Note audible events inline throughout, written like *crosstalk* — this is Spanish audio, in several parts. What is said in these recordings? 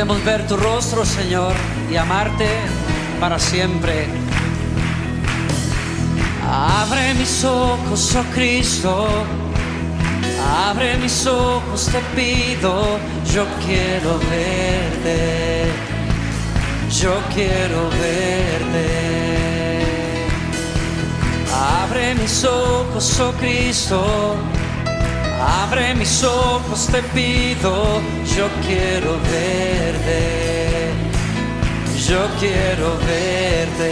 Queremos ver tu rostro, Señor, y amarte para siempre. Abre mis ojos, oh Cristo. Abre mis ojos, te pido. Yo quiero verte. Yo quiero verte. Abre mis ojos, oh Cristo. Abre mis ojos, te pido. Yo quiero verte. Yo quiero verte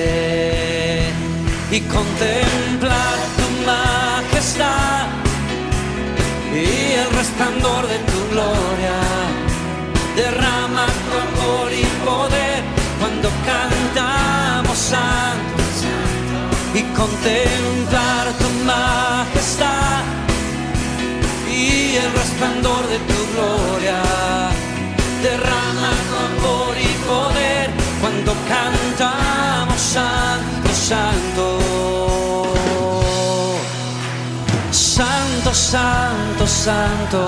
y contemplar tu majestad y el resplandor de tu gloria. Derrama tu amor y poder cuando cantamos santo y contemplar tu majestad y el resplandor de tu gloria. Derrama tu amor y poder cuando cantamos santo, santo. Santo, santo, santo.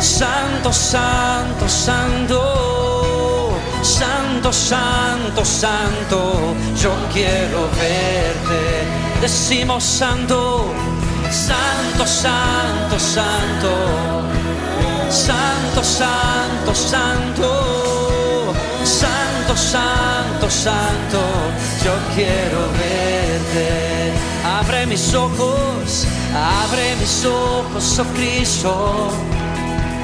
Santo, santo, santo. Santo, santo, santo. Yo quiero verte. Decimos santo. Santo, santo, santo. Santo, santo, santo. Santo, santo, santo. Yo quiero verte. Abre mis ojos, abre mis ojos, oh Cristo.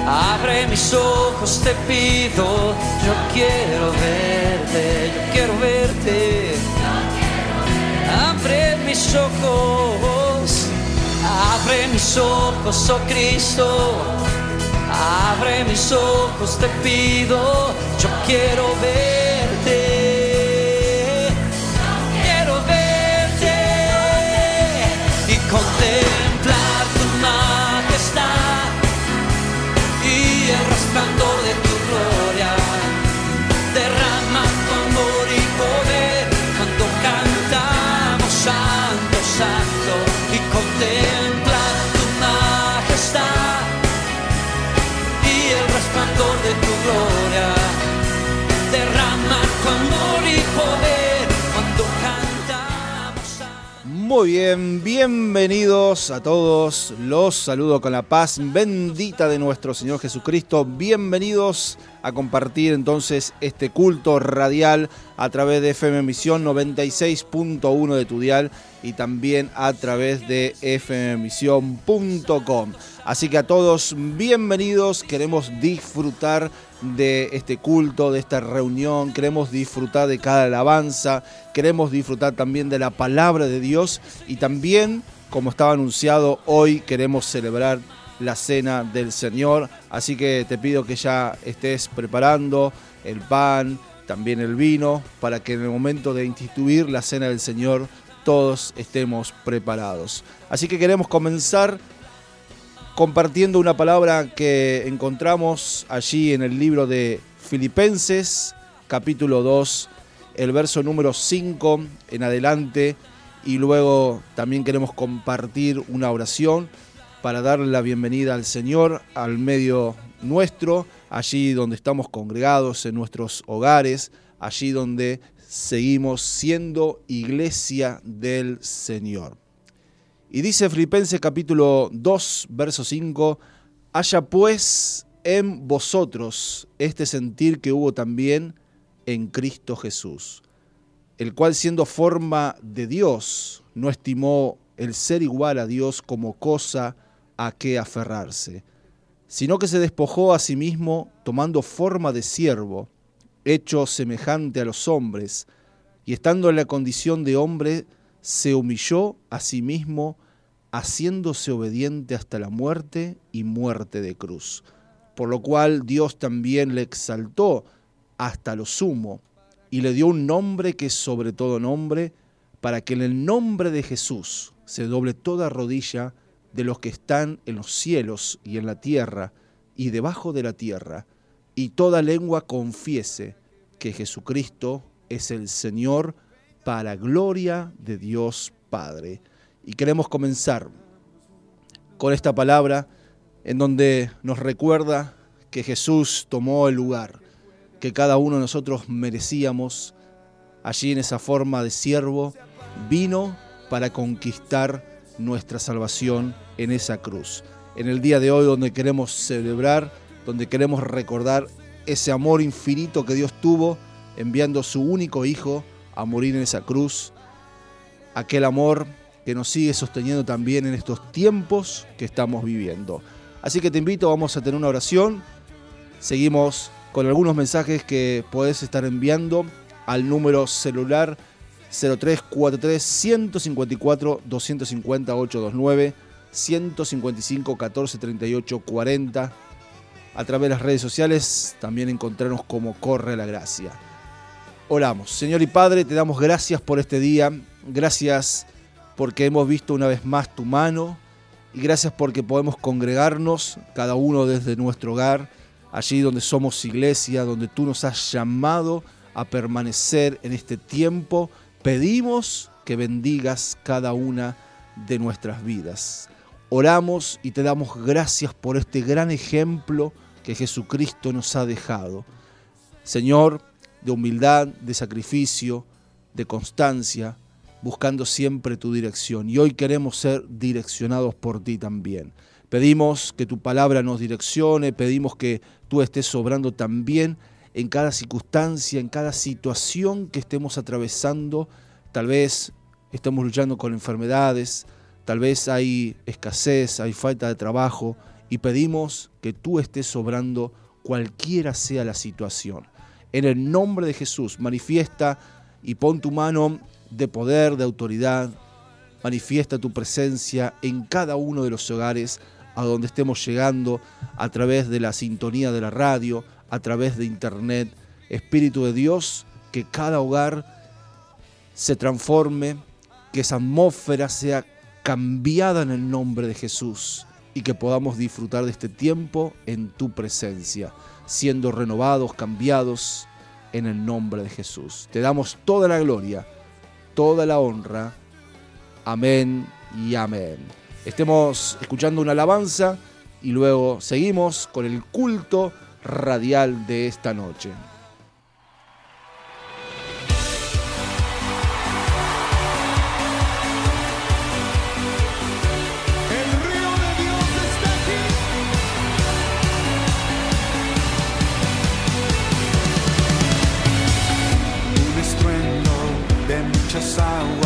Abre mis ojos, te pido. Yo quiero verte, yo quiero verte. Abre mis ojos, abre mis ojos, oh Cristo. Abre mis ojos, te pido. Yo quiero verte. Quiero verte y contemplar tu majestad y el resplandor Muy bien, bienvenidos a todos. Los saludo con la paz bendita de nuestro Señor Jesucristo. Bienvenidos a compartir entonces este culto radial a través de FM Misión 96.1 de tu dial y también a través de fmmisión.com. Así que a todos bienvenidos, queremos disfrutar de este culto, de esta reunión, queremos disfrutar de cada alabanza, queremos disfrutar también de la palabra de Dios. Y también, como estaba anunciado, hoy queremos celebrar la cena del Señor, así que te pido que ya estés preparando el pan, también el vino, para que en el momento de instituir la cena del Señor todos estemos preparados. Así que queremos comenzar compartiendo una palabra que encontramos allí en el libro de Filipenses, capítulo 2, el verso número 5 en adelante, y luego también queremos compartir una oración para darle la bienvenida al Señor al medio nuestro, allí donde estamos congregados en nuestros hogares, allí donde seguimos siendo iglesia del Señor. Y dice Filipenses capítulo 2, verso 5, haya pues en vosotros este sentir que hubo también en Cristo Jesús, el cual siendo forma de Dios, no estimó el ser igual a Dios como cosa a que aferrarse, sino que se despojó a sí mismo tomando forma de siervo, hecho semejante a los hombres, y estando en la condición de hombre, se humilló a sí mismo, haciéndose obediente hasta la muerte y muerte de cruz. Por lo cual Dios también le exaltó hasta lo sumo y le dio un nombre que es sobre todo nombre, para que en el nombre de Jesús se doble toda rodilla de los que están en los cielos y en la tierra y debajo de la tierra, y toda lengua confiese que Jesucristo es el Señor para gloria de Dios Padre. Y queremos comenzar con esta palabra en donde nos recuerda que Jesús tomó el lugar, que cada uno de nosotros merecíamos, allí en esa forma de siervo, vino para conquistar nuestra salvación en esa cruz. En el día de hoy donde queremos celebrar, donde queremos recordar ese amor infinito que Dios tuvo enviando su único hijo a morir en esa cruz, aquel amor que nos sigue sosteniendo también en estos tiempos que estamos viviendo. Así que te invito, vamos a tener una oración. Seguimos con algunos mensajes que podés estar enviando al número celular 0343 154 250 829 155 14 38 40 a través de las redes sociales también encontrarnos como Corre la Gracia. Oramos. Señor y Padre, te damos gracias por este día. Gracias porque hemos visto una vez más tu mano. Y gracias porque podemos congregarnos, cada uno desde nuestro hogar, allí donde somos iglesia, donde tú nos has llamado a permanecer en este tiempo. Pedimos que bendigas cada una de nuestras vidas. Oramos y te damos gracias por este gran ejemplo que Jesucristo nos ha dejado. Señor, de humildad, de sacrificio, de constancia, buscando siempre tu dirección. Y hoy queremos ser direccionados por ti también. Pedimos que tu palabra nos direccione, pedimos que tú estés sobrando también en cada circunstancia, en cada situación que estemos atravesando. Tal vez estemos luchando con enfermedades, tal vez hay escasez, hay falta de trabajo, y pedimos que tú estés sobrando cualquiera sea la situación. En el nombre de Jesús, manifiesta y pon tu mano de poder, de autoridad, manifiesta tu presencia en cada uno de los hogares a donde estemos llegando a través de la sintonía de la radio, a través de internet. Espíritu de Dios, que cada hogar se transforme, que esa atmósfera sea cambiada en el nombre de Jesús y que podamos disfrutar de este tiempo en tu presencia, siendo renovados, cambiados en el nombre de Jesús. Te damos toda la gloria, toda la honra. Amén y amén. Estemos escuchando una alabanza y luego seguimos con el culto radial de esta noche. Arriba.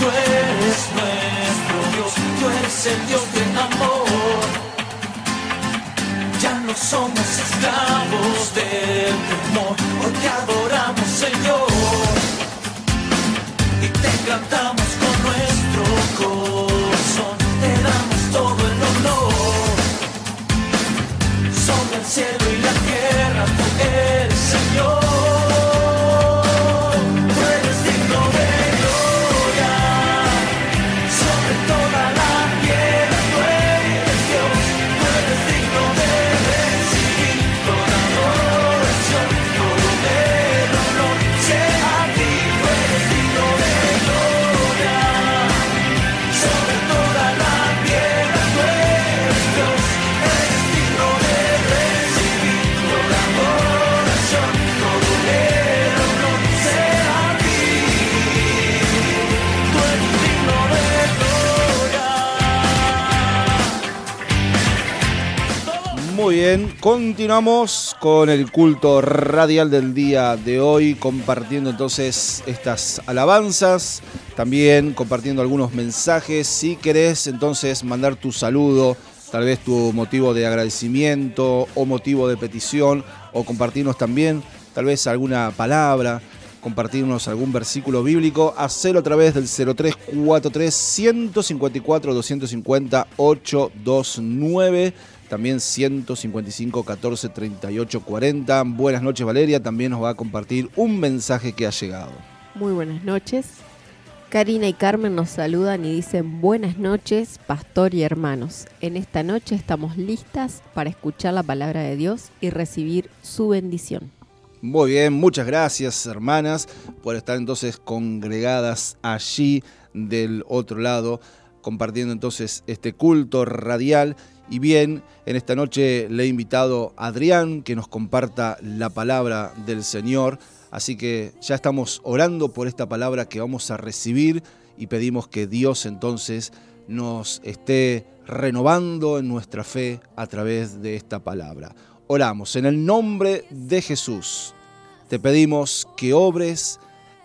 Tú eres nuestro Dios, tú eres el Dios del amor. Ya no somos esclavos del temor, hoy te adoramos, Señor, y te cantamos con nuestro corazón, te damos todo el honor sobre el cielo y la tierra, bien, continuamos con el culto radial del día de hoy, compartiendo entonces estas alabanzas, también compartiendo algunos mensajes. Si querés entonces mandar tu saludo, tal vez tu motivo de agradecimiento o motivo de petición, o compartirnos también tal vez alguna palabra, compartirnos algún versículo bíblico, hacelo a través del 0343 154 250 829. También 155 14 38 40. Buenas noches, Valeria. También nos va a compartir un mensaje que ha llegado. Muy buenas noches. Karina y Carmen nos saludan y dicen buenas noches, pastor y hermanos. En esta noche estamos listas para escuchar la palabra de Dios y recibir su bendición. Muy bien, muchas gracias, hermanas, por estar entonces congregadas allí del otro lado, compartiendo entonces este culto radial. Y bien, en esta noche le he invitado a Adrián que nos comparta la palabra del Señor. Así que ya estamos orando por esta palabra que vamos a recibir y pedimos que Dios entonces nos esté renovando en nuestra fe a través de esta palabra. Oramos en el nombre de Jesús. Te pedimos que obres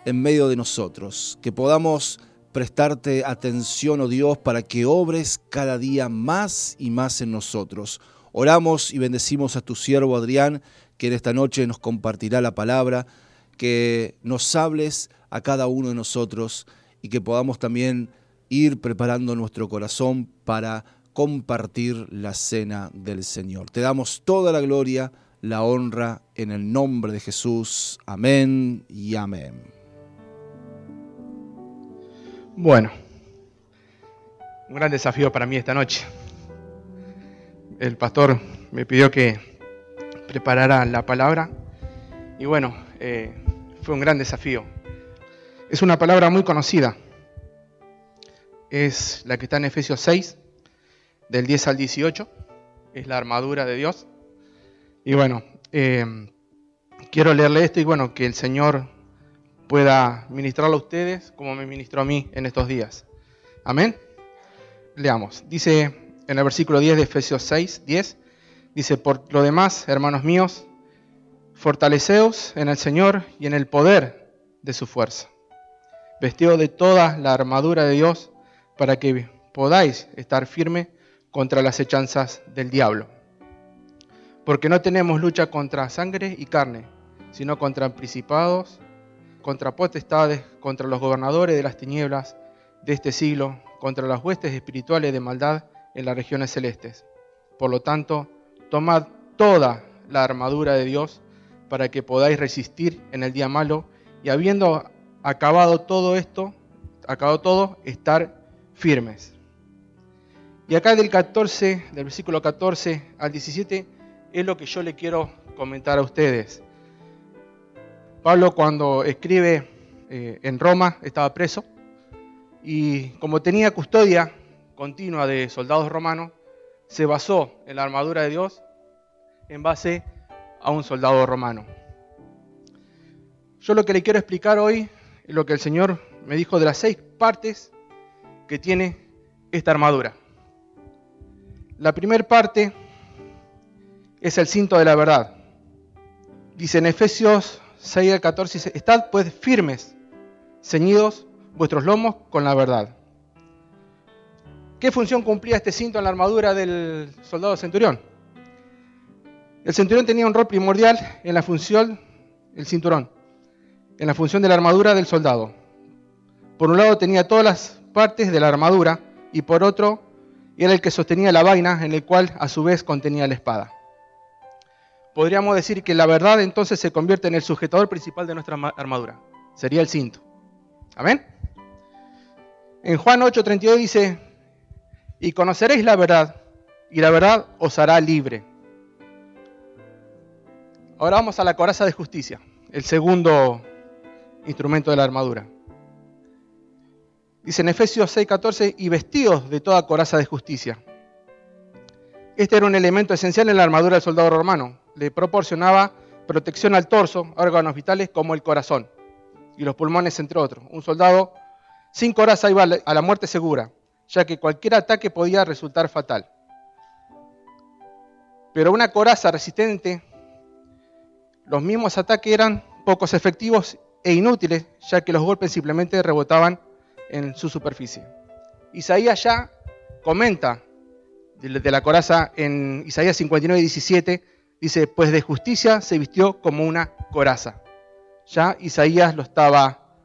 en medio de nosotros, que podamos prestarte atención, oh Dios, para que obres cada día más y más en nosotros. Oramos y bendecimos a tu siervo Adrián, que en esta noche nos compartirá la palabra, que nos hables a cada uno de nosotros y que podamos también ir preparando nuestro corazón para compartir la cena del Señor. Te damos toda la gloria, la honra en el nombre de Jesús. Amén y amén. Bueno, un gran desafío para mí esta noche. El pastor me pidió que preparara la palabra y bueno, eh, fue un gran desafío. Es una palabra muy conocida. Es la que está en Efesios 6, del 10 al 18. Es la armadura de Dios. Y bueno, eh, quiero leerle esto y bueno, que el Señor pueda ministrarlo a ustedes como me ministró a mí en estos días. Amén. Leamos. Dice en el versículo 10 de Efesios 6, 10, dice, por lo demás, hermanos míos, fortaleceos en el Señor y en el poder de su fuerza. Vestido de toda la armadura de Dios para que podáis estar firme contra las hechanzas del diablo. Porque no tenemos lucha contra sangre y carne, sino contra principados, contra potestades, contra los gobernadores de las tinieblas de este siglo, contra las huestes espirituales de maldad en las regiones celestes. Por lo tanto, tomad toda la armadura de Dios para que podáis resistir en el día malo y habiendo acabado todo esto, acabado todo, estar firmes. Y acá del 14, del versículo 14 al 17, es lo que yo le quiero comentar a ustedes. Pablo cuando escribe eh, en Roma estaba preso y como tenía custodia continua de soldados romanos, se basó en la armadura de Dios en base a un soldado romano. Yo lo que le quiero explicar hoy es lo que el Señor me dijo de las seis partes que tiene esta armadura. La primera parte es el cinto de la verdad. Dice en Efesios 6 al 14 dice, estad pues firmes, ceñidos vuestros lomos con la verdad. ¿Qué función cumplía este cinto en la armadura del soldado centurión? El centurión tenía un rol primordial en la función, el cinturón, en la función de la armadura del soldado. Por un lado tenía todas las partes de la armadura y por otro era el que sostenía la vaina en el cual a su vez contenía la espada. Podríamos decir que la verdad entonces se convierte en el sujetador principal de nuestra ma- armadura. Sería el cinto. Amén. En Juan 8:32 dice, y conoceréis la verdad, y la verdad os hará libre. Ahora vamos a la coraza de justicia, el segundo instrumento de la armadura. Dice en Efesios 6:14, y vestidos de toda coraza de justicia. Este era un elemento esencial en la armadura del soldado romano. Le proporcionaba protección al torso, órganos vitales como el corazón y los pulmones, entre otros. Un soldado sin coraza iba a la- muerte segura, ya que cualquier ataque podía resultar fatal. Pero una coraza resistente, los mismos ataques eran pocos efectivos e inútiles, ya que los golpes simplemente rebotaban en su superficie. Isaías ya comenta de la coraza en Isaías 59, 17, dice, pues de justicia se vistió como una coraza. Ya Isaías lo estaba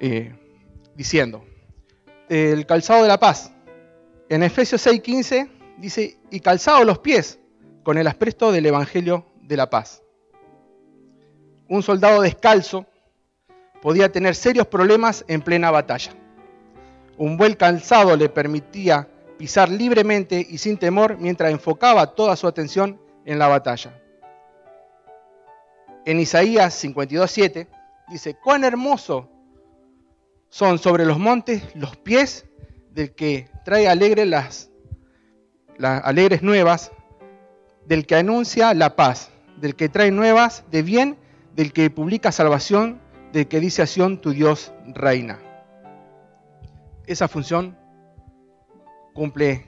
eh, diciendo. El calzado de la paz. En Efesios 6:15 dice, y calzado los pies con el aspresto del Evangelio de la paz. Un soldado descalzo podía tener serios problemas en plena batalla. Un buen calzado le permitía pisar libremente y sin temor mientras enfocaba toda su atención en la batalla. En Isaías 52:7 dice, cuán hermoso son sobre los montes los pies del que trae alegre las, las alegres nuevas, del que anuncia la paz, del que trae nuevas de bien, del que publica salvación, del que dice a tu Dios reina. Esa función cumple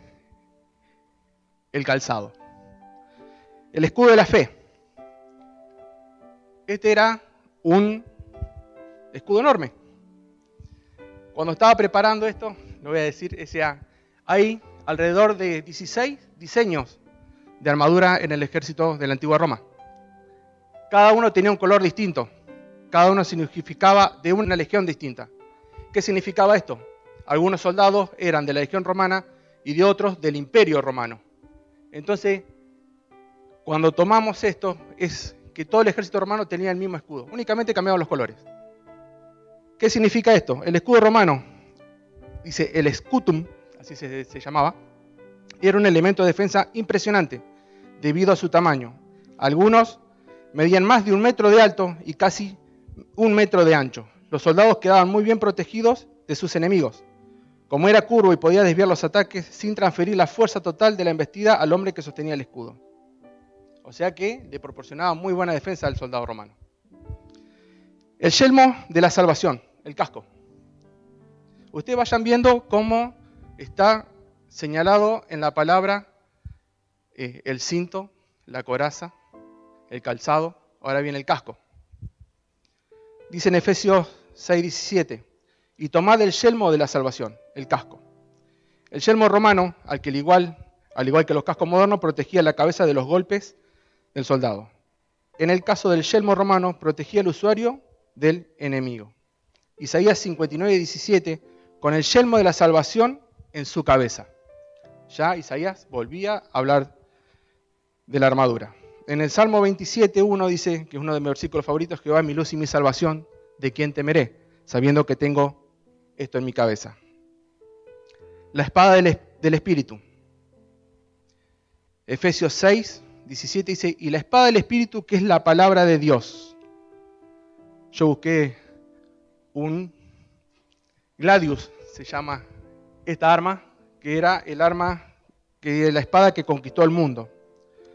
el calzado. El escudo de la fe. Este era un escudo enorme. Cuando estaba preparando esto, lo voy a decir, decía, hay alrededor de 16 diseños de armadura en el ejército de la antigua Roma. Cada uno tenía un color distinto. Cada uno significaba de una legión distinta. ¿Qué significaba esto? Algunos soldados eran de la legión romana y de otros del imperio romano. Entonces, cuando tomamos esto, es que todo el ejército romano tenía el mismo escudo, únicamente cambiaban los colores. ¿Qué significa esto? El escudo romano, dice el scutum, así se, se llamaba, era un elemento de defensa impresionante debido a su tamaño. Algunos medían más de un metro de alto y casi un metro de ancho. Los soldados quedaban muy bien protegidos de sus enemigos. Como era curvo y podía desviar los ataques sin transferir la fuerza total de la embestida al hombre que sostenía el escudo. O sea que le proporcionaba muy buena defensa al soldado romano. El yelmo de la salvación, el casco. Ustedes vayan viendo cómo está señalado en la palabra eh, el cinto, la coraza, el calzado, ahora viene el casco. Dice en Efesios 6:17, y tomad el yelmo de la salvación, el casco. El yelmo romano, al, que al, igual, al igual que los cascos modernos, protegía la cabeza de los golpes del soldado. En el caso del yelmo romano, protegía al usuario del enemigo. Isaías 59:17, con el yelmo de la salvación en su cabeza. Ya Isaías volvía a hablar de la armadura. En el Salmo 27.1 dice, que es uno de mis versículos favoritos, Jehová es mi luz y mi salvación, ¿de quién temeré? Sabiendo que tengo esto en mi cabeza. La espada del, del Espíritu. Efesios 6, 17 dice, y la espada del Espíritu que es la palabra de Dios. Yo busqué un gladius, se llama esta arma, que era el arma, que la espada que conquistó el mundo.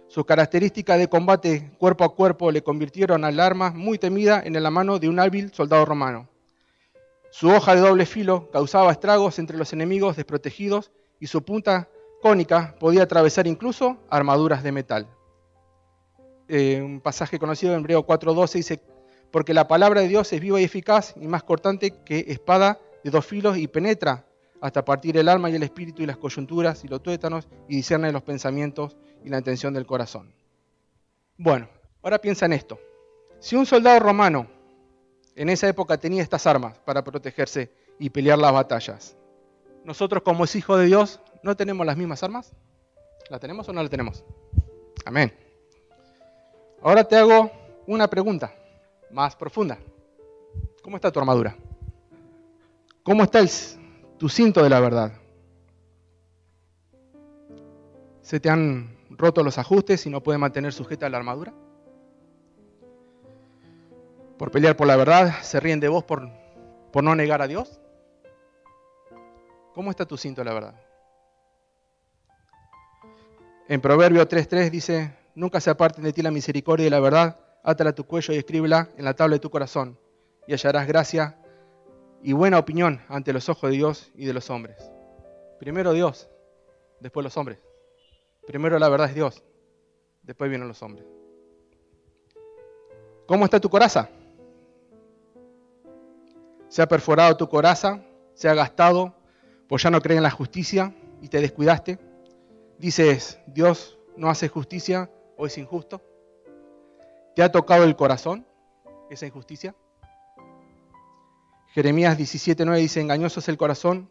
Sus características de combate cuerpo a cuerpo le convirtieron al arma muy temida en la mano de un hábil soldado romano. Su hoja de doble filo causaba estragos entre los enemigos desprotegidos y su punta cónica podía atravesar incluso armaduras de metal. Eh, un pasaje conocido en Hebreo 4.12 dice, porque la palabra de Dios es viva y eficaz y más cortante que espada de dos filos y penetra hasta partir el alma y el espíritu y las coyunturas y los tuétanos y discierne los pensamientos y la intención del corazón. Bueno, ahora piensa en esto. Si un soldado romano en esa época tenía estas armas para protegerse y pelear las batallas, nosotros como hijos de Dios no tenemos las mismas armas. ¿La tenemos o no la tenemos? Amén. Ahora te hago una pregunta más profunda. ¿Cómo está tu armadura? ¿Cómo está tu cinto de la verdad? ¿Se te han roto los ajustes y no puedes mantener sujeta la armadura? ¿Por pelear por la verdad? ¿Se ríen de vos por, por no negar a Dios? ¿Cómo está tu cinto de la verdad? En Proverbio 3.3 dice, nunca se aparten de ti la misericordia y la verdad, átala a tu cuello y escríbela en la tabla de tu corazón, y hallarás gracia y buena opinión ante los ojos de Dios y de los hombres. Primero Dios, después los hombres. Primero la verdad es Dios, después vienen los hombres. ¿Cómo está tu coraza? ¿Se ha perforado tu coraza? ¿Se ha gastado? Pues ya no crees en la justicia y te descuidaste. Dices, Dios no hace justicia o es injusto. ¿Te ha tocado el corazón esa injusticia? Jeremías 17:9 dice, engañoso es el corazón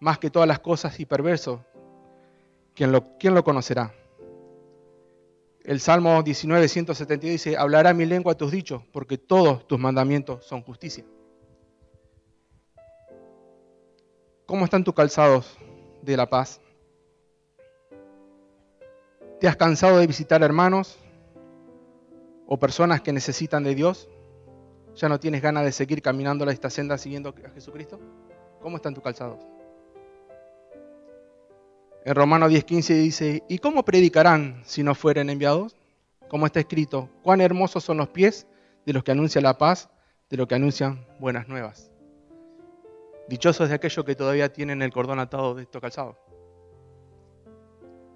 más que todas las cosas y perverso. ¿Quién lo, conocerá? El Salmo 19, 172 dice, hablará mi lengua tus dichos, porque todos tus mandamientos son justicia. ¿Cómo están tus calzados de la paz? ¿Te has cansado de visitar hermanos o personas que necesitan de Dios? ¿Ya no tienes ganas de seguir caminando esta senda siguiendo a Jesucristo? ¿Cómo están tus calzados? En Romanos 10:15 dice, ¿y cómo predicarán si no fueren enviados? Como está escrito, cuán hermosos son los pies de los que anuncian la paz, de los que anuncian buenas nuevas. Dichosos de aquellos que todavía tienen el cordón atado de estos calzados.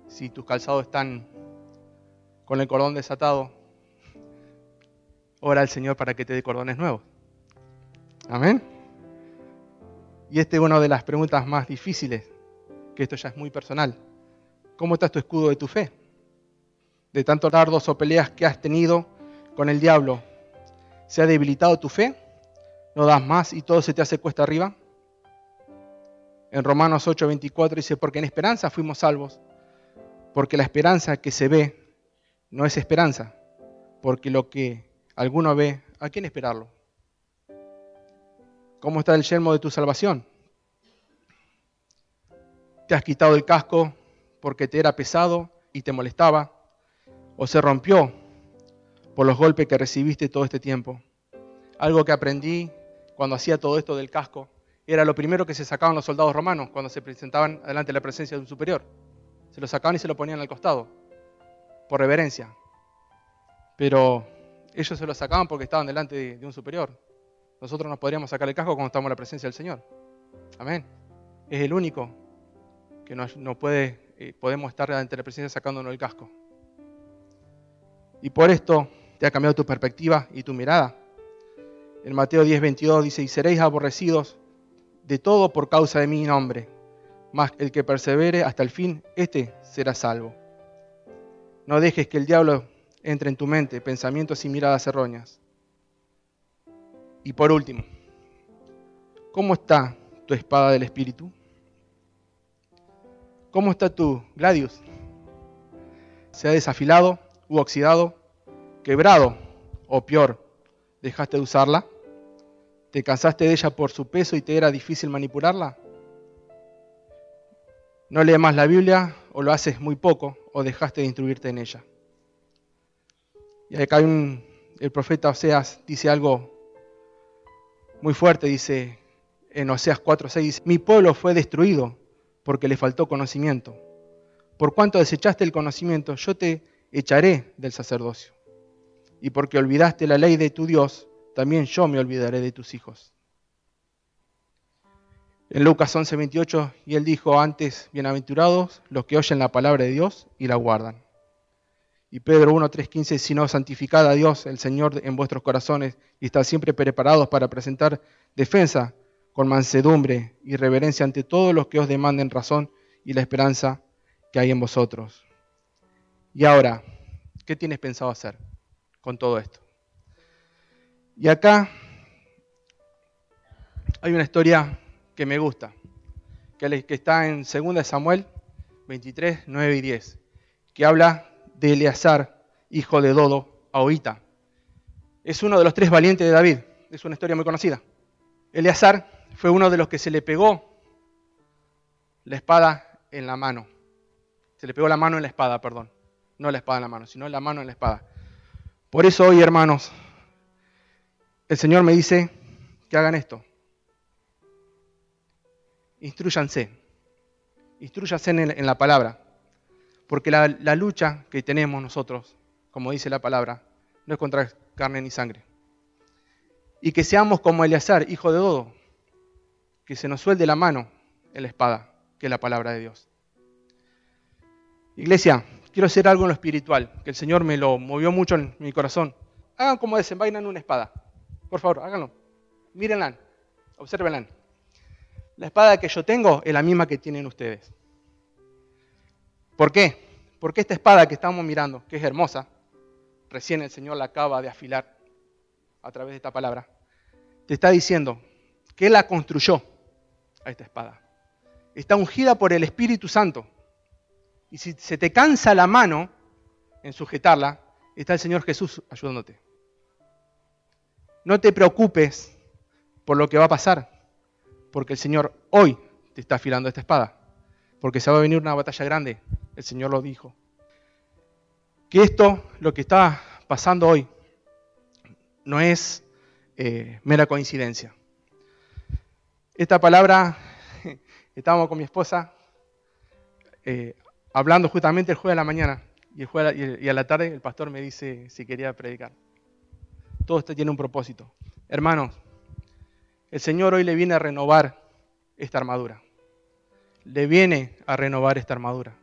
Si tus calzados están con el cordón desatado, ora al Señor para que te dé cordones nuevos. Amén. Y esta es una de las preguntas más difíciles, que esto ya es muy personal. ¿Cómo está tu escudo de tu fe? De tantos dardos o peleas que has tenido con el diablo, ¿se ha debilitado tu fe? ¿No das más y todo se te hace cuesta arriba? En Romanos 8:24 dice, porque en esperanza fuimos salvos, porque la esperanza que se ve no es esperanza, porque lo que alguno ve, ¿a quién esperarlo? ¿Cómo está el yelmo de tu salvación? ¿Te has quitado el casco porque te era pesado y te molestaba? ¿O se rompió por los golpes que recibiste todo este tiempo? Algo que aprendí cuando hacía todo esto del casco era lo primero que se sacaban los soldados romanos cuando se presentaban delante de la presencia de un superior. Se lo sacaban y se lo ponían al costado, por reverencia. Pero ellos se lo sacaban porque estaban delante de, un superior. Nosotros nos podríamos sacar el casco cuando estamos en la presencia del Señor. Amén. Es el único que no, no puede, eh, podemos estar de la presencia sacándonos el casco. Y por esto te ha cambiado tu perspectiva y tu mirada. En Mateo 10, 22 dice, y seréis aborrecidos de todo por causa de mi nombre, mas el que persevere hasta el fin, éste será salvo. No dejes que el diablo entre en tu mente pensamientos y miradas erróneas. Y por último, ¿cómo está tu espada del Espíritu? ¿Cómo está tu gladius? ¿Se ha desafilado u oxidado, quebrado o peor, dejaste de usarla? ¿Te cansaste de ella por su peso y te era difícil manipularla? ¿No lees más la Biblia o lo haces muy poco o dejaste de instruirte en ella? Y acá hay un, el profeta Oseas dice algo muy fuerte, dice en Oseas 4:6, dice, mi pueblo fue destruido porque le faltó conocimiento. Por cuanto desechaste el conocimiento, yo te echaré del sacerdocio. Y porque olvidaste la ley de tu Dios, también yo me olvidaré de tus hijos. En Lucas 11:28, y él dijo antes, bienaventurados los que oyen la palabra de Dios y la guardan. Y Pedro 1, 3, 15, sino santificad a Dios, el Señor, en vuestros corazones y estad siempre preparados para presentar defensa con mansedumbre y reverencia ante todos los que os demanden razón y la esperanza que hay en vosotros. Y ahora, ¿qué tienes pensado hacer con todo esto? Y acá hay una historia que me gusta, que está en 2 Samuel 23, 9 y 10, que habla de Eleazar, hijo de Dodo, Ahoita. Es uno de los tres valientes de David, es una historia muy conocida. Eleazar fue uno de los que se le pegó la espada en la mano. Se le pegó la mano en la espada, perdón. No la espada en la mano, sino la mano en la espada. Por eso hoy, hermanos, el Señor me dice que hagan esto. Instruyanse. Instruyanse en, la palabra. Porque la, la lucha que tenemos nosotros, como dice la palabra, no es contra carne ni sangre. Y que seamos como Eleazar, hijo de Dodo, que se nos suelde la mano en la espada, que es la palabra de Dios. Iglesia, quiero hacer algo en lo espiritual, que el Señor me lo movió mucho en mi corazón. Hagan como desenvainan una espada. Por favor, háganlo. Mírenla, observenla. La espada que yo tengo es la misma que tienen ustedes. ¿Por qué? Porque esta espada que estamos mirando, que es hermosa, recién el Señor la acaba de afilar a través de esta palabra, te está diciendo que la construyó a esta espada. Está ungida por el Espíritu Santo. Y si se te cansa la mano en sujetarla, está el Señor Jesús ayudándote. No te preocupes por lo que va a pasar, porque el Señor hoy te está afilando esta espada, porque se va a venir una batalla grande, el Señor lo dijo. Que esto, lo que está pasando hoy, no es eh, mera coincidencia. Esta palabra, *laughs* estábamos con mi esposa eh, hablando justamente el jueves de la mañana y, a la tarde el pastor me dice si quería predicar. Todo esto tiene un propósito. Hermanos, el Señor hoy le viene a renovar esta armadura. Le viene a renovar esta armadura.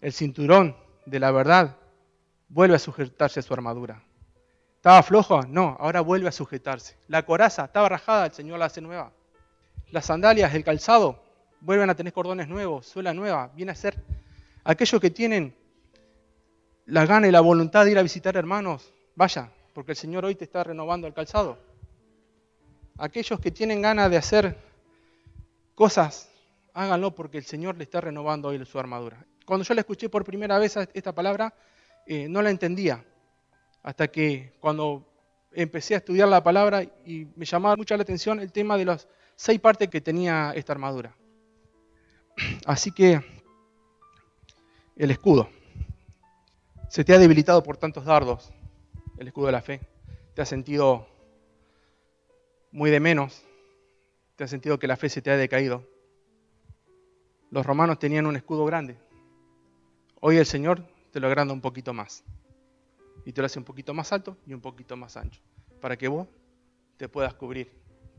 El cinturón de la verdad vuelve a sujetarse a su armadura. ¿Estaba flojo? No, ahora vuelve a sujetarse. La coraza estaba rajada, el Señor la hace nueva. Las sandalias, el calzado, vuelven a tener cordones nuevos, suela nueva. Viene a ser aquellos que tienen la gana y la voluntad de ir a visitar hermanos, vaya, porque el Señor hoy te está renovando el calzado. Aquellos que tienen ganas de hacer cosas, háganlo porque el Señor le está renovando hoy su armadura. Cuando yo la escuché por primera vez esta palabra, eh, no la entendía. Hasta que cuando empecé a estudiar la palabra y me llamaba mucho la atención el tema de las seis partes que tenía esta armadura. *clears throat* Así que el escudo. Se te ha debilitado por tantos dardos el escudo de la fe. Te has sentido muy de menos. Te has sentido que la fe se te ha decaído. Los romanos tenían un escudo grande. Hoy el Señor te lo agranda un poquito más. Y te lo hace un poquito más alto y un poquito más ancho. Para que vos te puedas cubrir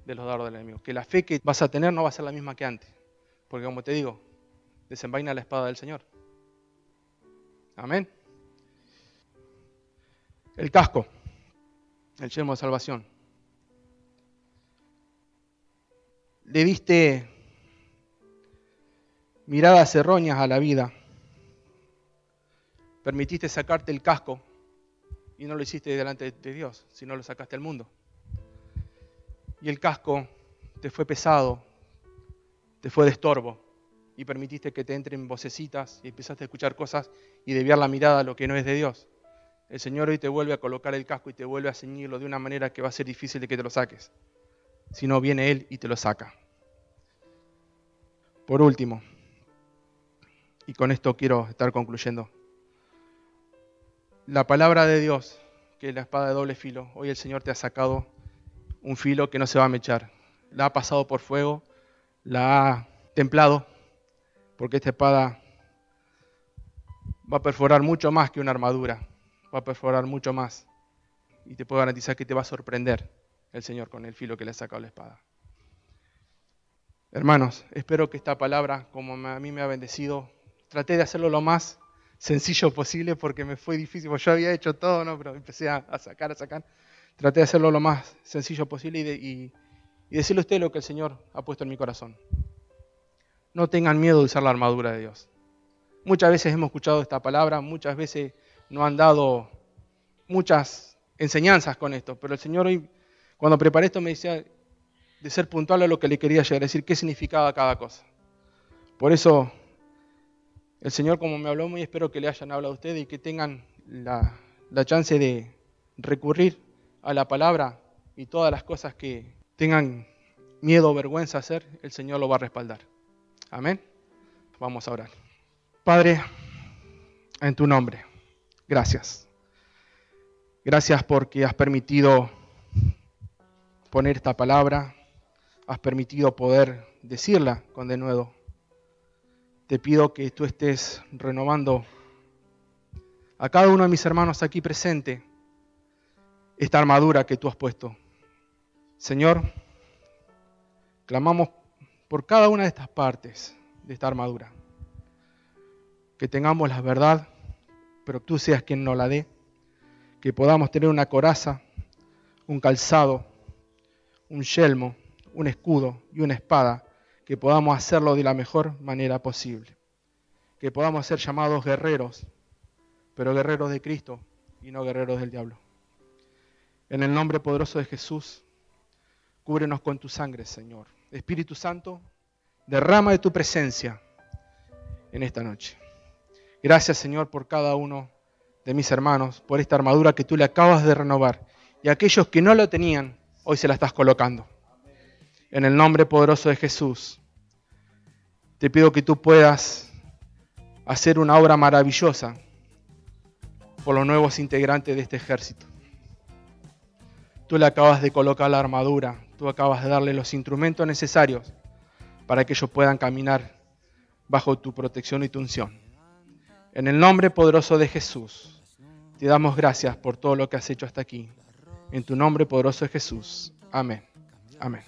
de los dardos del enemigo. Que la fe que vas a tener no va a ser la misma que antes. Porque como te digo, desenvaina la espada del Señor. Amén. El casco, el yelmo de salvación. Le diste miradas erróneas a la vida. Permitiste sacarte el casco y no lo hiciste delante de Dios, sino lo sacaste al mundo. Y el casco te fue pesado, te fue de estorbo y permitiste que te entren vocecitas y empezaste a escuchar cosas y desviar la mirada a lo que no es de Dios. El Señor hoy te vuelve a colocar el casco y te vuelve a ceñirlo de una manera que va a ser difícil de que te lo saques. Si no, viene Él y te lo saca. Por último, y con esto quiero estar concluyendo, la palabra de Dios, que es la espada de doble filo, hoy el Señor te ha sacado un filo que no se va a mechar. La ha pasado por fuego, la ha templado, porque esta espada va a perforar mucho más que una armadura, va a perforar mucho más. Y te puedo garantizar que te va a sorprender el Señor con el filo que le ha sacado la espada. Hermanos, espero que esta palabra, como a mí me ha bendecido, traté de hacerlo lo más sencillo posible porque me fue difícil. Yo había hecho todo, ¿no? Pero empecé a, sacar, a sacar. Traté de hacerlo lo más sencillo posible y, de- y- y decirle a usted lo que el Señor ha puesto en mi corazón. No tengan miedo de usar la armadura de Dios. Muchas veces hemos escuchado esta palabra, muchas veces nos han dado muchas enseñanzas con esto, pero el Señor hoy, cuando preparé esto, me decía de ser puntual a lo que le quería llegar decir, qué significaba cada cosa. Por eso, el Señor, como me habló muy, espero que le hayan hablado a ustedes y que tengan la, la chance de recurrir a la palabra y todas las cosas que tengan miedo o vergüenza hacer, el Señor lo va a respaldar. Amén. Vamos a orar. Padre, en tu nombre, gracias. Gracias porque has permitido poner esta palabra, has permitido poder decirla con denuedo. Te pido que tú estés renovando a cada uno de mis hermanos aquí presente esta armadura que tú has puesto. Señor, clamamos por cada una de estas partes de esta armadura. Que tengamos la verdad, pero tú seas quien nos la dé. Que podamos tener una coraza, un calzado, un yelmo, un escudo y una espada. Que podamos hacerlo de la mejor manera posible. Que podamos ser llamados guerreros, pero guerreros de Cristo y no guerreros del diablo. En el nombre poderoso de Jesús, cúbrenos con tu sangre, Señor. Espíritu Santo, derrama de tu presencia en esta noche. Gracias, Señor, por cada uno de mis hermanos, por esta armadura que tú le acabas de renovar. Y aquellos que no lo tenían, hoy se la estás colocando. En el nombre poderoso de Jesús, te pido que tú puedas hacer una obra maravillosa por los nuevos integrantes de este ejército. Tú le acabas de colocar la armadura, tú acabas de darle los instrumentos necesarios para que ellos puedan caminar bajo tu protección y tu unción. En el nombre poderoso de Jesús, te damos gracias por todo lo que has hecho hasta aquí. En tu nombre poderoso de Jesús. Amén. Amén.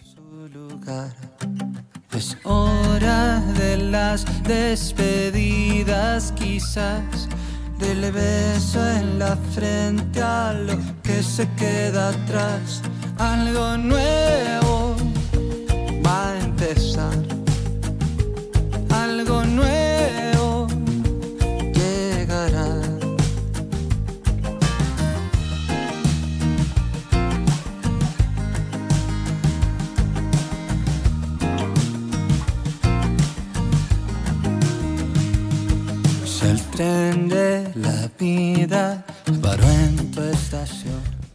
Es hora de las despedidas, quizás del beso en la frente a lo que se queda atrás. Algo nuevo va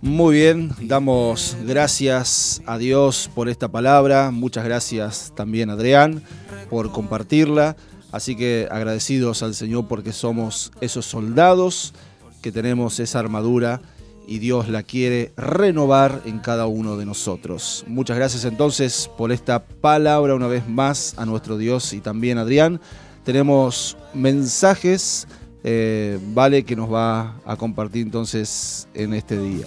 Muy bien, damos gracias a Dios por esta palabra, muchas gracias también Adrián por compartirla, así que agradecidos al Señor porque somos esos soldados que tenemos esa armadura y Dios la quiere renovar en cada uno de nosotros. Muchas gracias entonces por esta palabra una vez más a nuestro Dios y también a Adrián. Tenemos mensajes, eh, Vale, que nos va a compartir entonces en este día.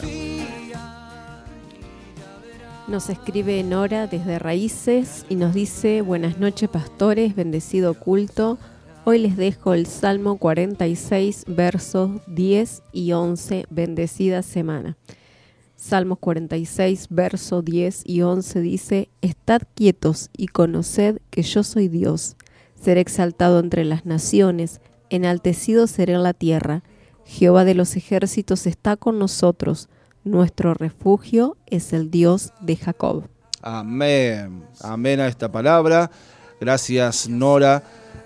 Nos escribe Nora desde Raíces y nos dice, buenas noches pastores, bendecido culto. Hoy les dejo el Salmo 46, versos 10 y 11, bendecida semana. Salmos 46, verso 10 y 11 dice, Estad quietos y conoced que yo soy Dios. Seré exaltado entre las naciones, enaltecido seré en la tierra. Jehová de los ejércitos está con nosotros. Nuestro refugio es el Dios de Jacob. Amén. Amén a esta palabra. Gracias, Nora.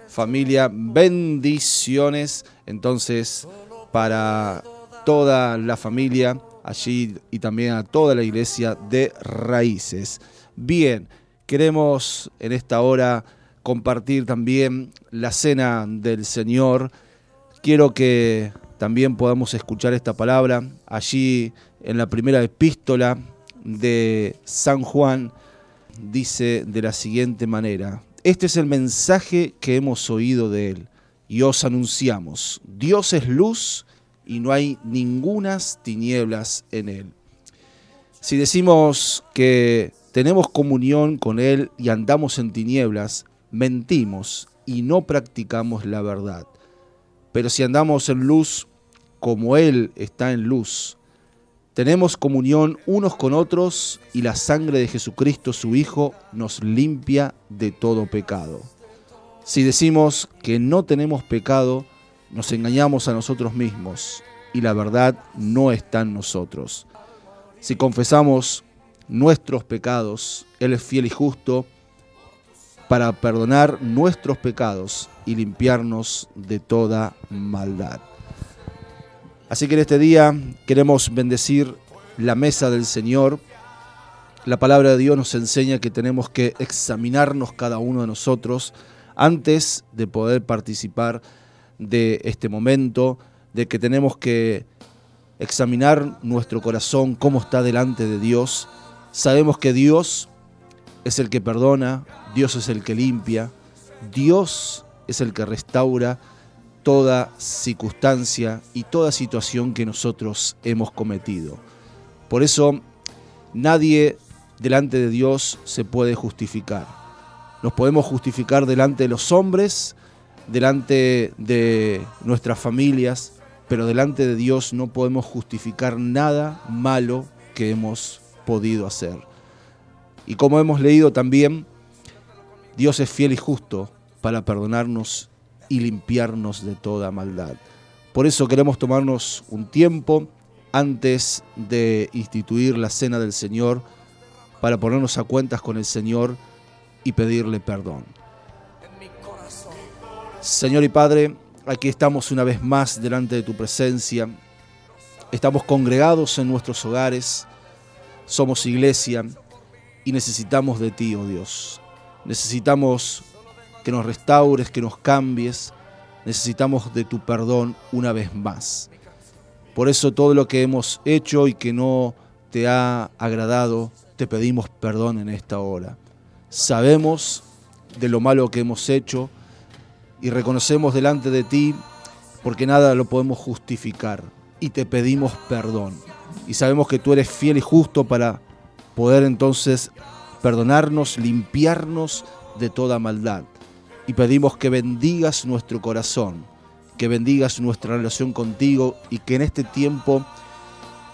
Familia, bendiciones. Entonces, para toda la familia allí y también a toda la iglesia de Raíces. Bien, queremos en esta hora compartir también la cena del Señor. Quiero que también podamos escuchar esta palabra allí en la primera epístola de San Juan. Dice de la siguiente manera, este es el mensaje que hemos oído de él y os anunciamos, Dios es luz y no hay ningunas tinieblas en él. Si decimos que tenemos comunión con él y andamos en tinieblas, mentimos y no practicamos la verdad. Pero si andamos en luz como Él está en luz, tenemos comunión unos con otros y la sangre de Jesucristo su Hijo nos limpia de todo pecado. Si decimos que no tenemos pecado, nos engañamos a nosotros mismos y la verdad no está en nosotros. Si confesamos nuestros pecados, Él es fiel y justo para perdonar nuestros pecados y limpiarnos de toda maldad. Así que en este día queremos bendecir la mesa del Señor. La palabra de Dios nos enseña que tenemos que examinarnos cada uno de nosotros antes de poder participar de este momento, de que tenemos que examinar nuestro corazón, cómo está delante de Dios. Sabemos que Dios es el que perdona, Dios es el que limpia, Dios es el que restaura toda circunstancia y toda situación que nosotros hemos cometido. Por eso nadie delante de Dios se puede justificar. Nos podemos justificar delante de los hombres, delante de nuestras familias, pero delante de Dios no podemos justificar nada malo que hemos podido hacer. Y como hemos leído también, Dios es fiel y justo para perdonarnos y limpiarnos de toda maldad. Por eso queremos tomarnos un tiempo antes de instituir la cena del Señor para ponernos a cuentas con el Señor y pedirle perdón. Señor y Padre, aquí estamos una vez más delante de tu presencia. Estamos congregados en nuestros hogares, somos iglesia y necesitamos de ti, oh Dios. Necesitamos que nos restaures, que nos cambies. Necesitamos de tu perdón una vez más. Por eso todo lo que hemos hecho y que no te ha agradado, te pedimos perdón en esta hora. Sabemos de lo malo que hemos hecho y reconocemos delante de ti porque nada lo podemos justificar y te pedimos perdón. Y sabemos que tú eres fiel y justo para poder entonces perdonarnos, limpiarnos de toda maldad. Y pedimos que bendigas nuestro corazón, que bendigas nuestra relación contigo y que en este tiempo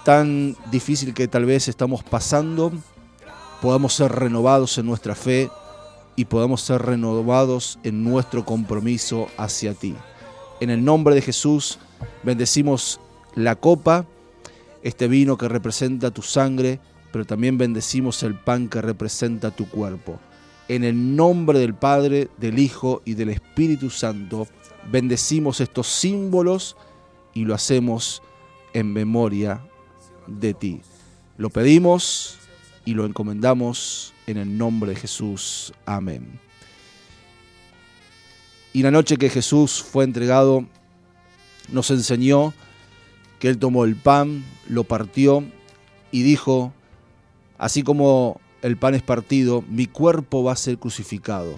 tan difícil que tal vez estamos pasando, podamos ser renovados en nuestra fe y podamos ser renovados en nuestro compromiso hacia ti. En el nombre de Jesús bendecimos la copa, este vino que representa tu sangre, pero también bendecimos el pan que representa tu cuerpo. En el nombre del Padre, del Hijo y del Espíritu Santo, bendecimos estos símbolos y lo hacemos en memoria de ti. Lo pedimos y lo encomendamos en el nombre de Jesús. Amén. Y la noche que Jesús fue entregado, nos enseñó que Él tomó el pan, lo partió y dijo, así como el pan es partido, mi cuerpo va a ser crucificado.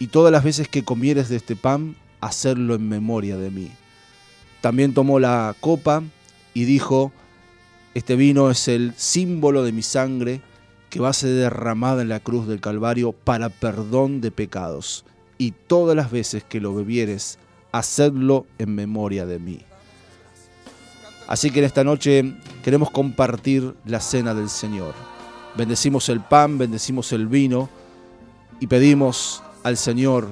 Y todas las veces que comieres de este pan, hacerlo en memoria de mí. También tomó la copa y dijo, este vino es el símbolo de mi sangre que va a ser derramada en la cruz del Calvario para perdón de pecados. Y todas las veces que lo bebieres, hacedlo en memoria de mí. Así que en esta noche queremos compartir la cena del Señor. Bendecimos el pan, bendecimos el vino y pedimos al Señor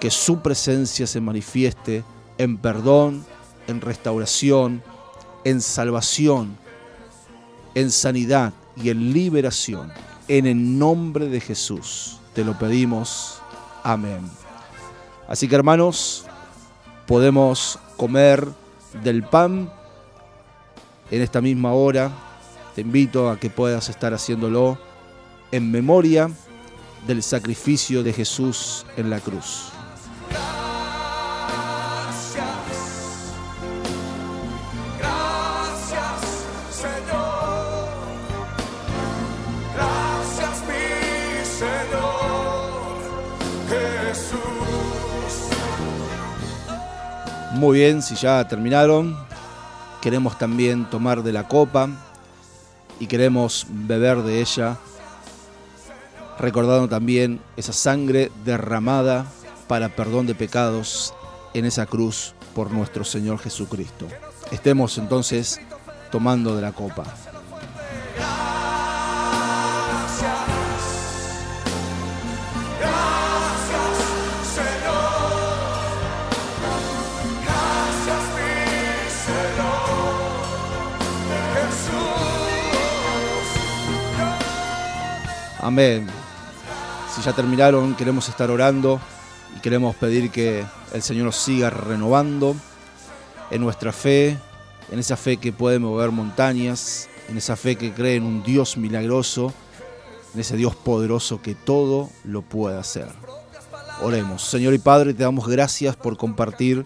que su presencia se manifieste en perdón, en restauración, en salvación, en sanidad y en liberación. En el nombre de Jesús te lo pedimos. Amén. Así que hermanos, podemos comer del pan en esta misma hora. Te invito a que puedas estar haciéndolo en memoria del sacrificio de Jesús en la cruz. Gracias, Señor. Gracias, mi Señor Jesús. Muy bien, si ya terminaron, queremos también tomar de la copa y queremos beber de ella, recordando también esa sangre derramada para perdón de pecados en esa cruz por nuestro Señor Jesucristo. Estemos entonces tomando de la copa. Amén. Si ya terminaron, queremos estar orando y queremos pedir que el Señor nos siga renovando en nuestra fe, en esa fe que puede mover montañas, en esa fe que cree en un Dios milagroso, en ese Dios poderoso que todo lo puede hacer. Oremos. Señor y Padre, te damos gracias por compartir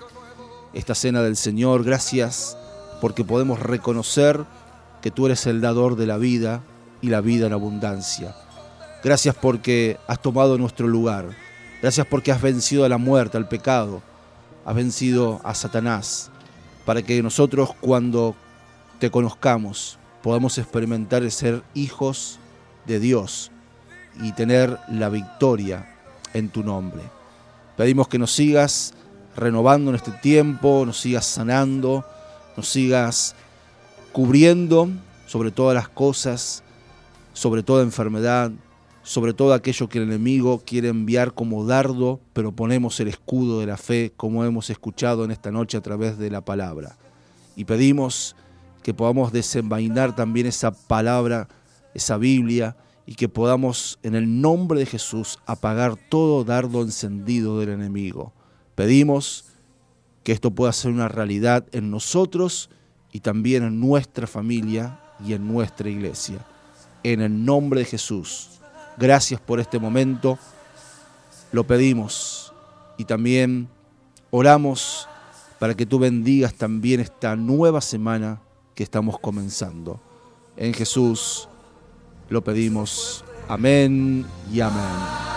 esta cena del Señor. Gracias porque podemos reconocer que tú eres el dador de la vida y la vida en abundancia. Gracias porque has tomado nuestro lugar. Gracias porque has vencido a la muerte, al pecado. Has vencido a Satanás. Para que nosotros cuando te conozcamos podamos experimentar el ser hijos de Dios y tener la victoria en tu nombre. Pedimos que nos sigas renovando en este tiempo, nos sigas sanando, nos sigas cubriendo sobre todas las cosas, sobre toda enfermedad, sobre todo aquello que el enemigo quiere enviar como dardo, pero ponemos el escudo de la fe, como hemos escuchado en esta noche a través de la palabra. Y pedimos que podamos desenvainar también esa palabra, esa Biblia, y que podamos en el nombre de Jesús apagar todo dardo encendido del enemigo. Pedimos que esto pueda ser una realidad en nosotros y también en nuestra familia y en nuestra iglesia. En el nombre de Jesús. Gracias por este momento. Lo pedimos y también oramos para que tú bendigas también esta nueva semana que estamos comenzando. En Jesús lo pedimos. Amén y amén.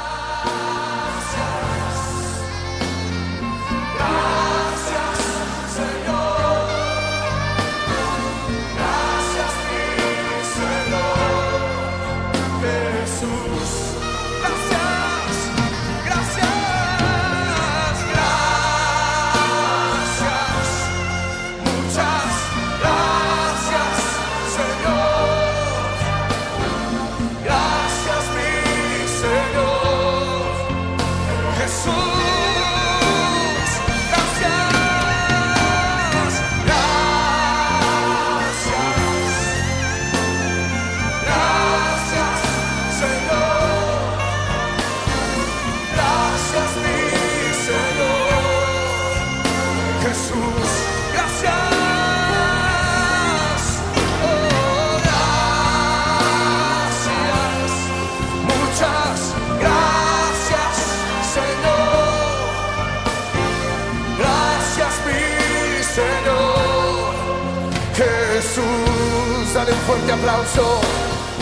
Aplauso.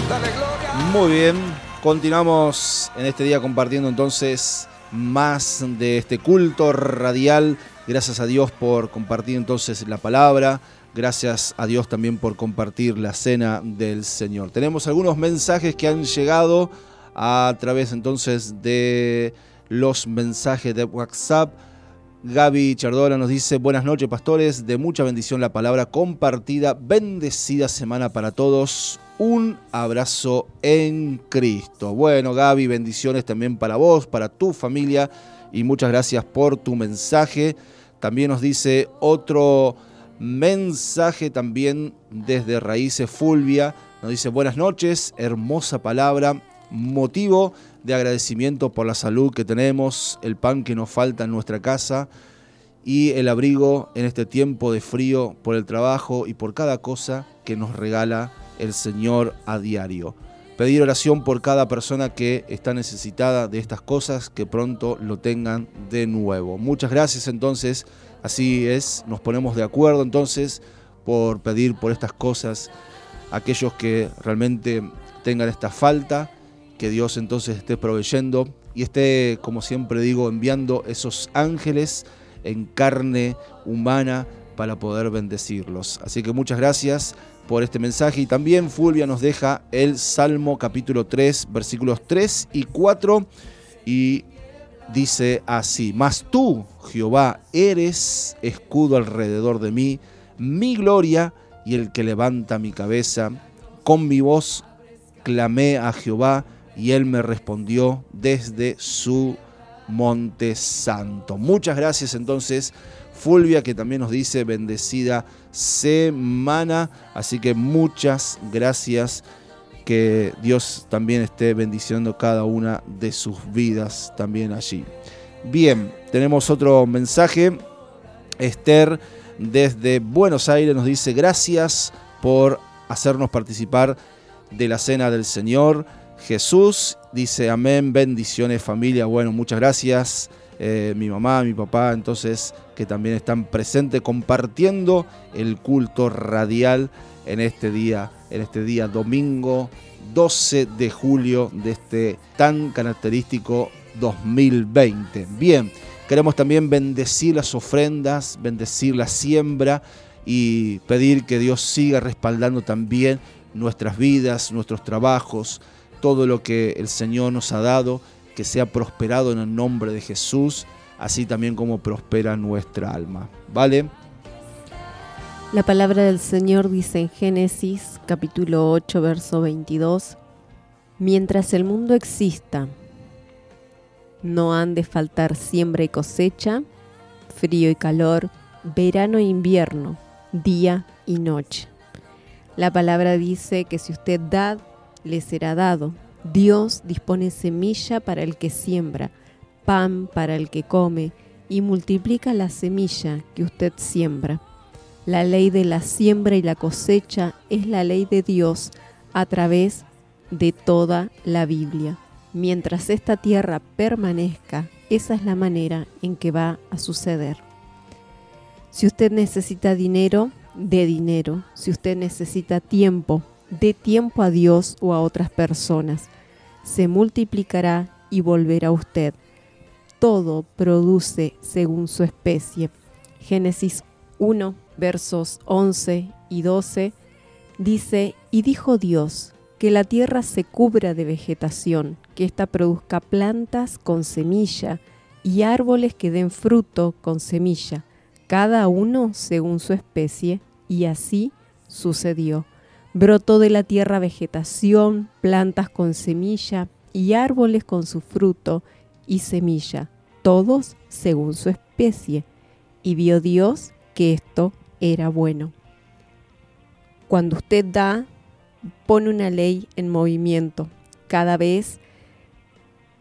Dale gloria. Muy bien, continuamos en este día compartiendo entonces más de este culto radial. Gracias a Dios por compartir entonces la palabra. Gracias a Dios también por compartir la cena del Señor. Tenemos algunos mensajes que han llegado a través entonces de los mensajes de WhatsApp. Gaby Chardola nos dice, buenas noches pastores, de mucha bendición la palabra compartida, bendecida semana para todos, un abrazo en Cristo. Bueno Gaby, bendiciones también para vos, para tu familia y muchas gracias por tu mensaje. También nos dice otro mensaje también desde Raíces Fulvia, nos dice buenas noches, hermosa palabra, motivo de agradecimiento por la salud que tenemos, el pan que nos falta en nuestra casa y el abrigo en este tiempo de frío por el trabajo y por cada cosa que nos regala el Señor a diario. Pedir oración por cada persona que está necesitada de estas cosas, que pronto lo tengan de nuevo. Muchas gracias entonces, así es, nos ponemos de acuerdo entonces por pedir por estas cosas, aquellos que realmente tengan esta falta, que Dios entonces esté proveyendo y esté, como siempre digo, enviando esos ángeles en carne humana para poder bendecirlos. Así que muchas gracias por este mensaje y también Fulvia nos deja el Salmo capítulo 3, versículos 3 y 4 y dice así, mas tú, Jehová, eres escudo alrededor de mí, mi gloria y el que levanta mi cabeza. Con mi voz clamé a Jehová y él me respondió desde su monte santo. Muchas gracias entonces. Fulvia que también nos dice bendecida semana, así que muchas gracias que Dios también esté bendiciendo cada una de sus vidas también allí. Bien, tenemos otro mensaje. Esther desde Buenos Aires nos dice gracias por hacernos participar de la cena del Señor. Jesús dice amén, bendiciones familia. Bueno, muchas gracias. Eh, mi mamá, mi papá, entonces que también están presentes compartiendo el culto radial en este día, en este día domingo 12 de julio de este tan característico 2020. Bien, queremos también bendecir las ofrendas, bendecir la siembra y pedir que Dios siga respaldando también nuestras vidas, nuestros trabajos, todo lo que el Señor nos ha dado que sea prosperado en el nombre de Jesús, así también como prospera nuestra alma. ¿Vale? La palabra del Señor dice en Génesis capítulo 8, verso 22, Mientras el mundo exista, no han de faltar siembra y cosecha, frío y calor, verano e invierno, día y noche. La palabra dice que si usted da, le será dado. Dios dispone semilla para el que siembra, pan para el que come, y multiplica la semilla que usted siembra. La ley de la siembra y la cosecha es la ley de Dios a través de toda la Biblia. Mientras esta tierra permanezca, esa es la manera en que va a suceder. Si usted necesita dinero, dé dinero. Si usted necesita tiempo, dé tiempo a Dios o a otras personas. Se multiplicará y volverá a usted. Todo produce según su especie. Génesis 1, versos 11 y 12 dice, y dijo Dios, que la tierra se cubra de vegetación, que ésta produzca plantas con semilla y árboles que den fruto con semilla, cada uno según su especie, y así sucedió. Brotó de la tierra vegetación, plantas con semilla y árboles con su fruto y semilla, todos según su especie. Y vio Dios que esto era bueno. Cuando usted da, pone una ley en movimiento. Cada vez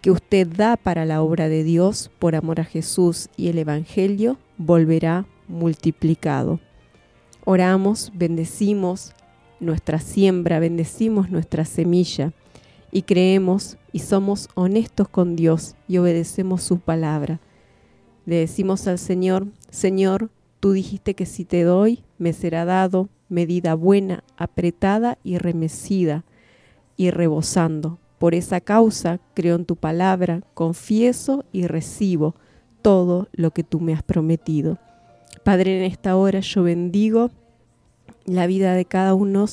que usted da para la obra de Dios por amor a Jesús y el Evangelio, volverá multiplicado. Oramos, bendecimos nuestra siembra, bendecimos nuestra semilla y creemos y somos honestos con Dios y obedecemos su palabra. Le decimos al Señor, Señor, tú dijiste que si te doy, me será dado medida buena, apretada y remecida y rebosando. Por esa causa creo en tu palabra, confieso y recibo todo lo que tú me has prometido. Padre, en esta hora yo bendigo la vida de cada uno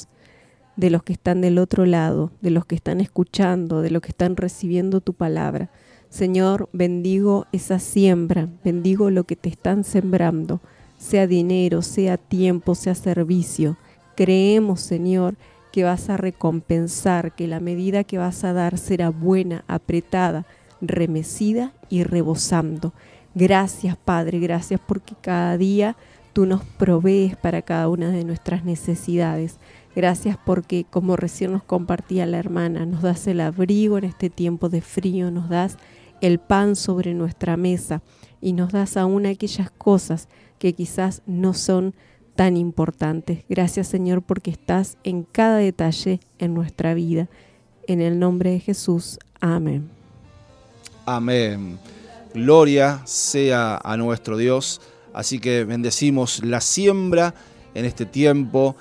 de los que están del otro lado, de los que están escuchando, de los que están recibiendo tu palabra. Señor, bendigo esa siembra, bendigo lo que te están sembrando, sea dinero, sea tiempo, sea servicio. Creemos, Señor, que vas a recompensar, que la medida que vas a dar será buena, apretada, remecida y rebosando. Gracias, Padre, gracias porque cada día tú nos provees para cada una de nuestras necesidades. Gracias porque, como recién nos compartía la hermana, nos das el abrigo en este tiempo de frío, nos das el pan sobre nuestra mesa y nos das aún aquellas cosas que quizás no son tan importantes. Gracias Señor porque estás en cada detalle en nuestra vida. En el nombre de Jesús. Amén. Amén. Gloria sea a nuestro Dios. Así que bendecimos la siembra en este tiempo.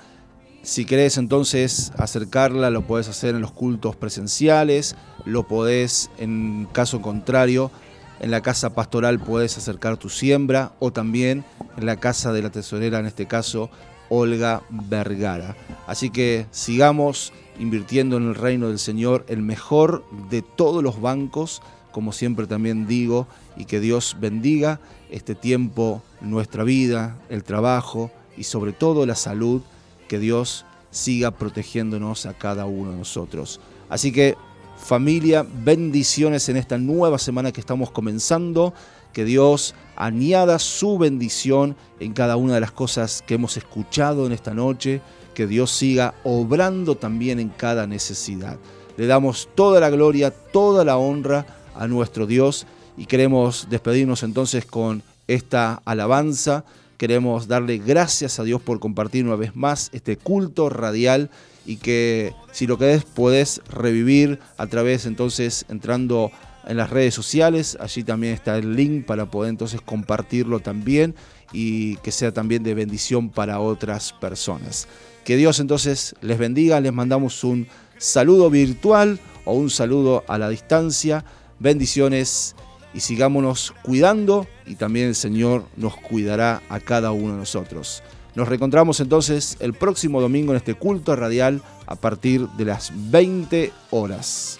Si querés entonces acercarla, lo podés hacer en los cultos presenciales, lo podés en caso contrario, en la casa pastoral podés acercar tu siembra o también en la casa de la tesorera, en este caso Olga Vergara. Así que sigamos invirtiendo en el reino del Señor, el mejor de todos los bancos como siempre también digo, y que Dios bendiga este tiempo, nuestra vida, el trabajo y sobre todo la salud, que Dios siga protegiéndonos a cada uno de nosotros. Así que familia, bendiciones en esta nueva semana que estamos comenzando, que Dios añada su bendición en cada una de las cosas que hemos escuchado en esta noche, que Dios siga obrando también en cada necesidad. Le damos toda la gloria, toda la honra a nuestro Dios y queremos despedirnos entonces con esta alabanza. Queremos darle gracias a Dios por compartir una vez más este culto radial y que si lo querés podés revivir a través entonces entrando en las redes sociales, allí también está el link para poder entonces compartirlo también y que sea también de bendición para otras personas. Que Dios entonces les bendiga, les mandamos un saludo virtual o un saludo a la distancia, bendiciones y sigámonos cuidando y también el Señor nos cuidará a cada uno de nosotros. Nos reencontramos entonces el próximo domingo en este culto radial a partir de las 20 horas.